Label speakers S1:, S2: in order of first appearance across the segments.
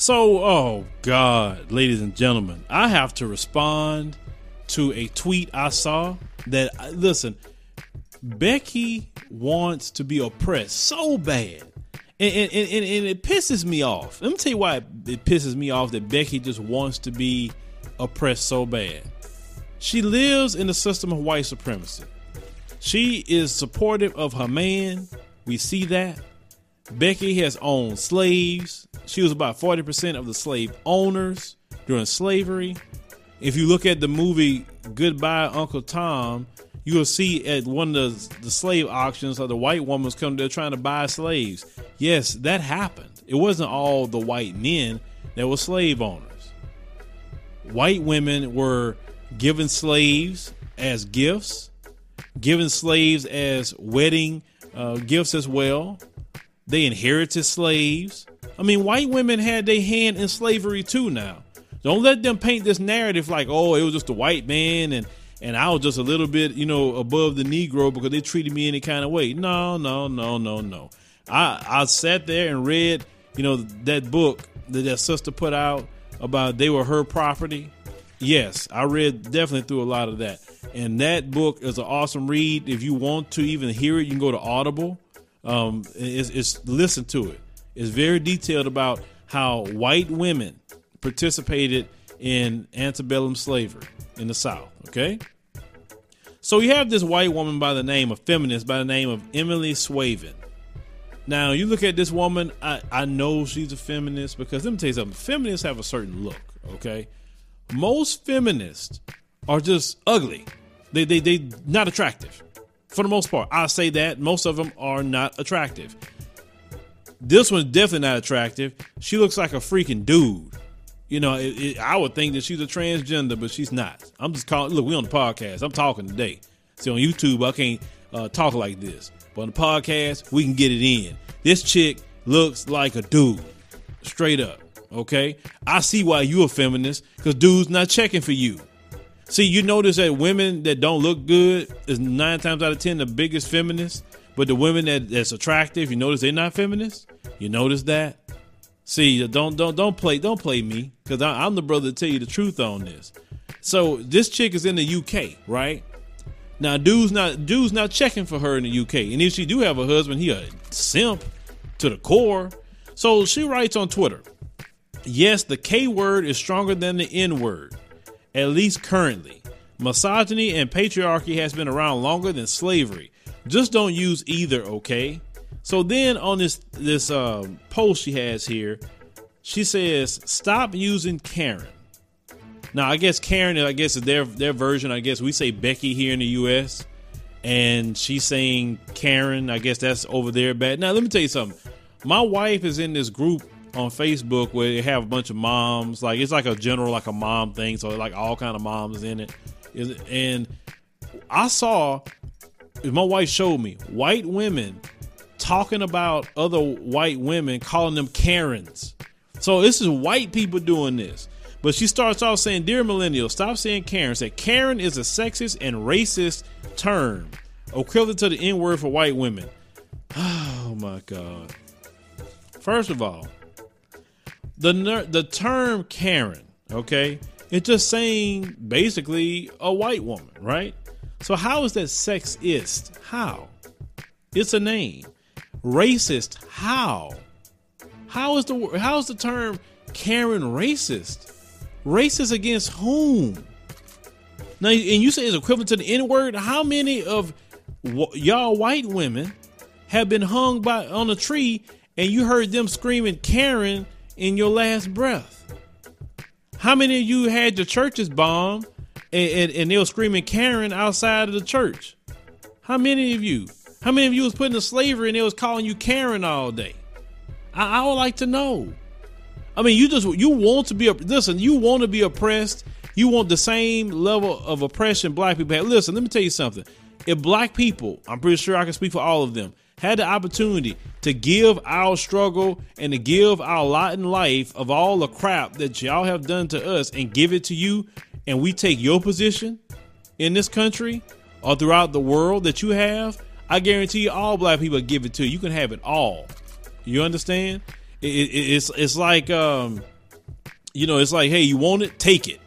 S1: So, oh God, ladies and gentlemen, I have to respond to a tweet I saw that uh, listen, Becky wants to be oppressed so bad. And, and, and, and, it pisses me off. Let me tell you why it pisses me off that Becky just wants to be oppressed so bad. She lives in the system of white supremacy. She is supportive of her man. We see that. Becky has owned slaves. She was about 40% of the slave owners during slavery. If you look at the movie Goodbye Uncle Tom, you will see at one of the, the slave auctions, or the white woman's come there trying to buy slaves. Yes, that happened. It wasn't all the white men that were slave owners. White women were given slaves as gifts, given slaves as wedding uh, gifts as well. They inherited slaves. I mean, white women had their hand in slavery too now. Don't let them paint this narrative like, oh, it was just a white man and and I was just a little bit, you know, above the Negro because they treated me any kind of way. No, no, no, no, no. I I sat there and read, you know, that book that that sister put out about they were her property. Yes, I read definitely through a lot of that. And that book is an awesome read. If you want to even hear it, you can go to Audible um, is, it's listen to it. It's very detailed about how white women participated in antebellum slavery in the South. Okay. So you have this white woman by the name of feminist by the name of Emily Swaven. Now you look at this woman, I, I know she's a feminist because let me tell you something. Feminists have a certain look, okay? Most feminists are just ugly. They they they not attractive for the most part. I say that most of them are not attractive. This one's definitely not attractive. She looks like a freaking dude. You know, it, it, I would think that she's a transgender, but she's not. I'm just calling. Look, we on the podcast. I'm talking today. See, on YouTube, I can't uh, talk like this, but on the podcast, we can get it in. This chick looks like a dude, straight up. Okay, I see why you're a feminist because dudes not checking for you. See, you notice that women that don't look good is nine times out of ten the biggest feminists, but the women that, that's attractive, you notice they're not feminists. You notice that? See, don't don't don't play don't play me because I'm the brother to tell you the truth on this. So this chick is in the UK, right? Now, dude's not dude's not checking for her in the UK, and if she do have a husband, he a simp to the core. So she writes on Twitter, "Yes, the K word is stronger than the N word at least currently. Misogyny and patriarchy has been around longer than slavery. Just don't use either, okay? So then on this this um, post she has here, she says, "Stop using Karen." Now I guess Karen, I guess is their their version. I guess we say Becky here in the U.S. and she's saying Karen. I guess that's over there bad. Now let me tell you something. My wife is in this group on Facebook where they have a bunch of moms. Like it's like a general like a mom thing, so like all kind of moms in it. And I saw my wife showed me white women talking about other white women, calling them Karens. So this is white people doing this. But she starts off saying, "Dear millennials, stop saying Karen." Say Karen is a sexist and racist term, equivalent to the N word for white women. Oh my god! First of all, the the term Karen, okay, it's just saying basically a white woman, right? So how is that sexist? How? It's a name. Racist? How? How is the how is the term Karen racist? Racist against whom? Now, and you say it's equivalent to the N word. How many of y'all white women have been hung by on a tree and you heard them screaming Karen in your last breath? How many of you had your churches bombed and, and, and, they were screaming Karen outside of the church? How many of you? How many of you was put into slavery and they was calling you Karen all day? I, I would like to know. I mean, you just you want to be a listen. You want to be oppressed. You want the same level of oppression black people have. Listen, let me tell you something. If black people, I'm pretty sure I can speak for all of them, had the opportunity to give our struggle and to give our lot in life of all the crap that y'all have done to us and give it to you, and we take your position in this country or throughout the world that you have, I guarantee you all black people give it to you. You can have it all. You understand? It, it, it's it's like um, you know, it's like, hey, you want it, take it.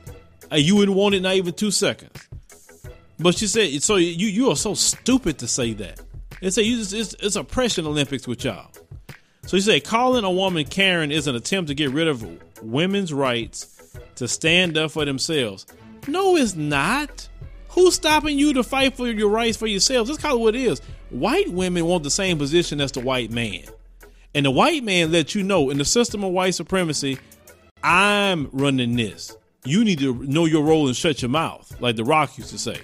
S1: Uh, you wouldn't want it not even two seconds. But she said, so you you are so stupid to say that. And say just, it's, it's oppression Olympics with y'all. So you say calling a woman Karen is an attempt to get rid of women's rights to stand up for themselves. No, it's not. Who's stopping you to fight for your rights for yourselves? That's kind of what it is. White women want the same position as the white man. And the white man let you know in the system of white supremacy, I'm running this. You need to know your role and shut your mouth, like The Rock used to say.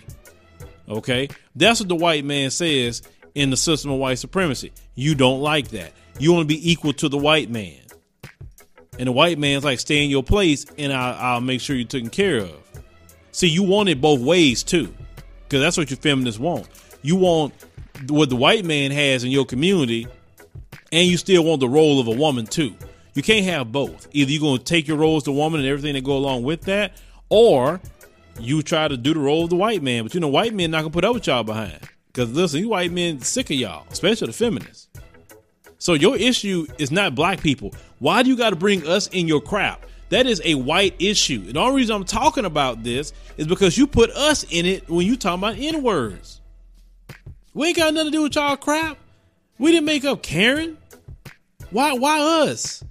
S1: Okay? That's what the white man says in the system of white supremacy. You don't like that. You want to be equal to the white man. And the white man's like, stay in your place and I'll, I'll make sure you're taken care of. See, you want it both ways too, because that's what your feminists want. You want what the white man has in your community, and you still want the role of a woman too. You can't have both. Either you're going to take your role as the woman and everything that go along with that, or you try to do the role of the white man. But you know, white men not gonna put up with y'all behind. Because listen, you white men sick of y'all, especially the feminists. So your issue is not black people. Why do you got to bring us in your crap? That is a white issue. And the only reason I'm talking about this is because you put us in it when you talking about N words. We ain't got nothing to do with y'all crap. We didn't make up Karen. Why? Why us?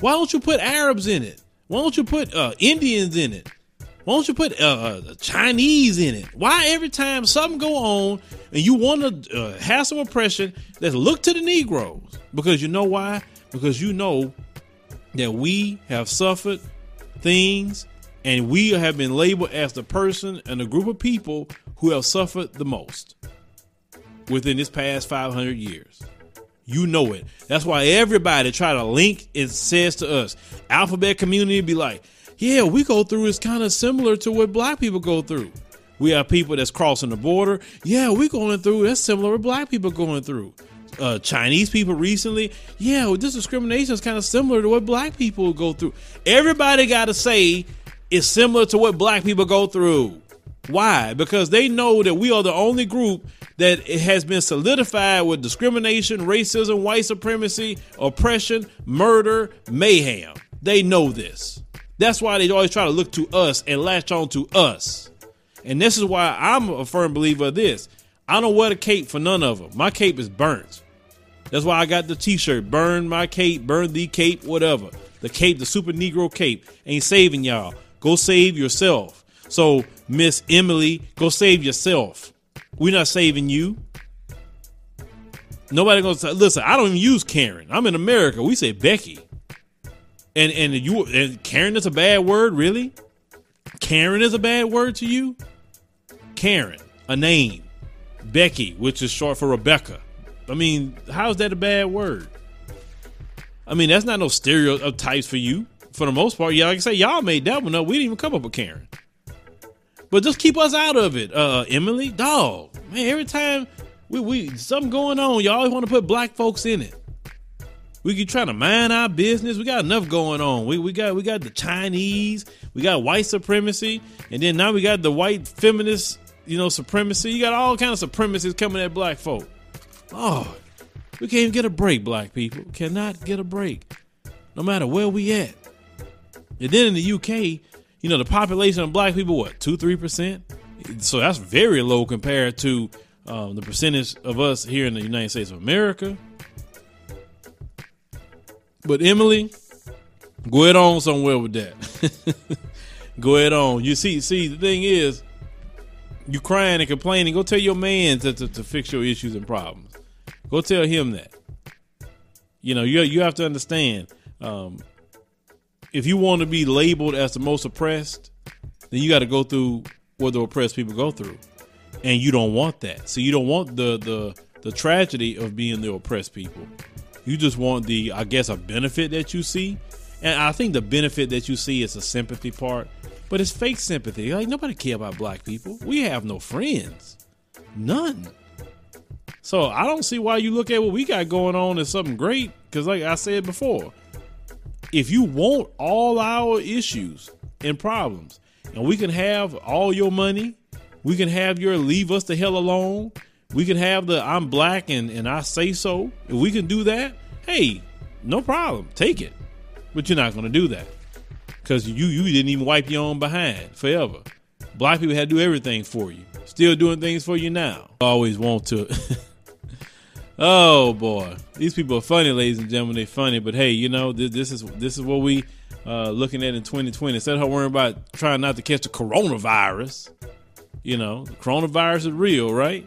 S1: Why don't you put Arabs in it? Why don't you put uh, Indians in it? Why don't you put uh, uh, Chinese in it? Why every time something go on and you want to uh, have some oppression, let's look to the Negroes because you know why? Because you know that we have suffered things and we have been labeled as the person and the group of people who have suffered the most within this past 500 years. You know it. That's why everybody try to link it says to us. Alphabet community be like, yeah, we go through is kind of similar to what black people go through. We have people that's crossing the border. Yeah, we going through that's similar to what black people going through. Uh, Chinese people recently, yeah, well, this discrimination is kind of similar to what black people go through. Everybody got to say it's similar to what black people go through. Why? Because they know that we are the only group that has been solidified with discrimination, racism, white supremacy, oppression, murder, mayhem. They know this. That's why they always try to look to us and latch on to us. And this is why I'm a firm believer of this. I don't wear the cape for none of them. My cape is burnt. That's why I got the t-shirt. Burn my cape, burn the cape, whatever. The cape, the super Negro cape, ain't saving y'all. Go save yourself. So, Miss Emily, go save yourself. We're not saving you. Nobody gonna say, listen, I don't even use Karen. I'm in America. We say Becky. And and you and Karen is a bad word, really? Karen is a bad word to you? Karen, a name. Becky, which is short for Rebecca. I mean, how's that a bad word? I mean, that's not no stereotypes for you. For the most part, yeah, like I say, y'all made that one up. We didn't even come up with Karen. But just keep us out of it, uh, Emily. Dog, man. Every time we we something going on, y'all always want to put black folks in it. We keep trying to mind our business. We got enough going on. We we got we got the Chinese, we got white supremacy, and then now we got the white feminist, you know, supremacy. You got all kind of supremacists coming at black folk. Oh, we can't even get a break, black people. Cannot get a break. No matter where we at. And then in the UK, you know, the population of black people, what, two, three percent? So that's very low compared to um, the percentage of us here in the United States of America. But Emily, go ahead on somewhere with that. go ahead on. You see, see, the thing is, you crying and complaining. Go tell your man to, to, to fix your issues and problems. Go tell him that. You know, you you have to understand. Um, if you want to be labeled as the most oppressed, then you got to go through what the oppressed people go through, and you don't want that. So you don't want the the the tragedy of being the oppressed people. You just want the, I guess, a benefit that you see. And I think the benefit that you see is a sympathy part, but it's fake sympathy. Like nobody care about black people. We have no friends, none. So I don't see why you look at what we got going on as something great. Because like I said before, if you want all our issues and problems, and we can have all your money, we can have your leave us the hell alone, we can have the I'm black and, and I say so. If we can do that, hey, no problem. Take it. But you're not to do that because you you didn't even wipe your own behind forever. Black people had to do everything for you. Still doing things for you now. Always want to. oh boy, these people are funny, ladies and gentlemen. They're funny, but hey, you know this, this is this is what we uh, looking at in 2020. Instead of worrying about trying not to catch the coronavirus, you know, the coronavirus is real, right?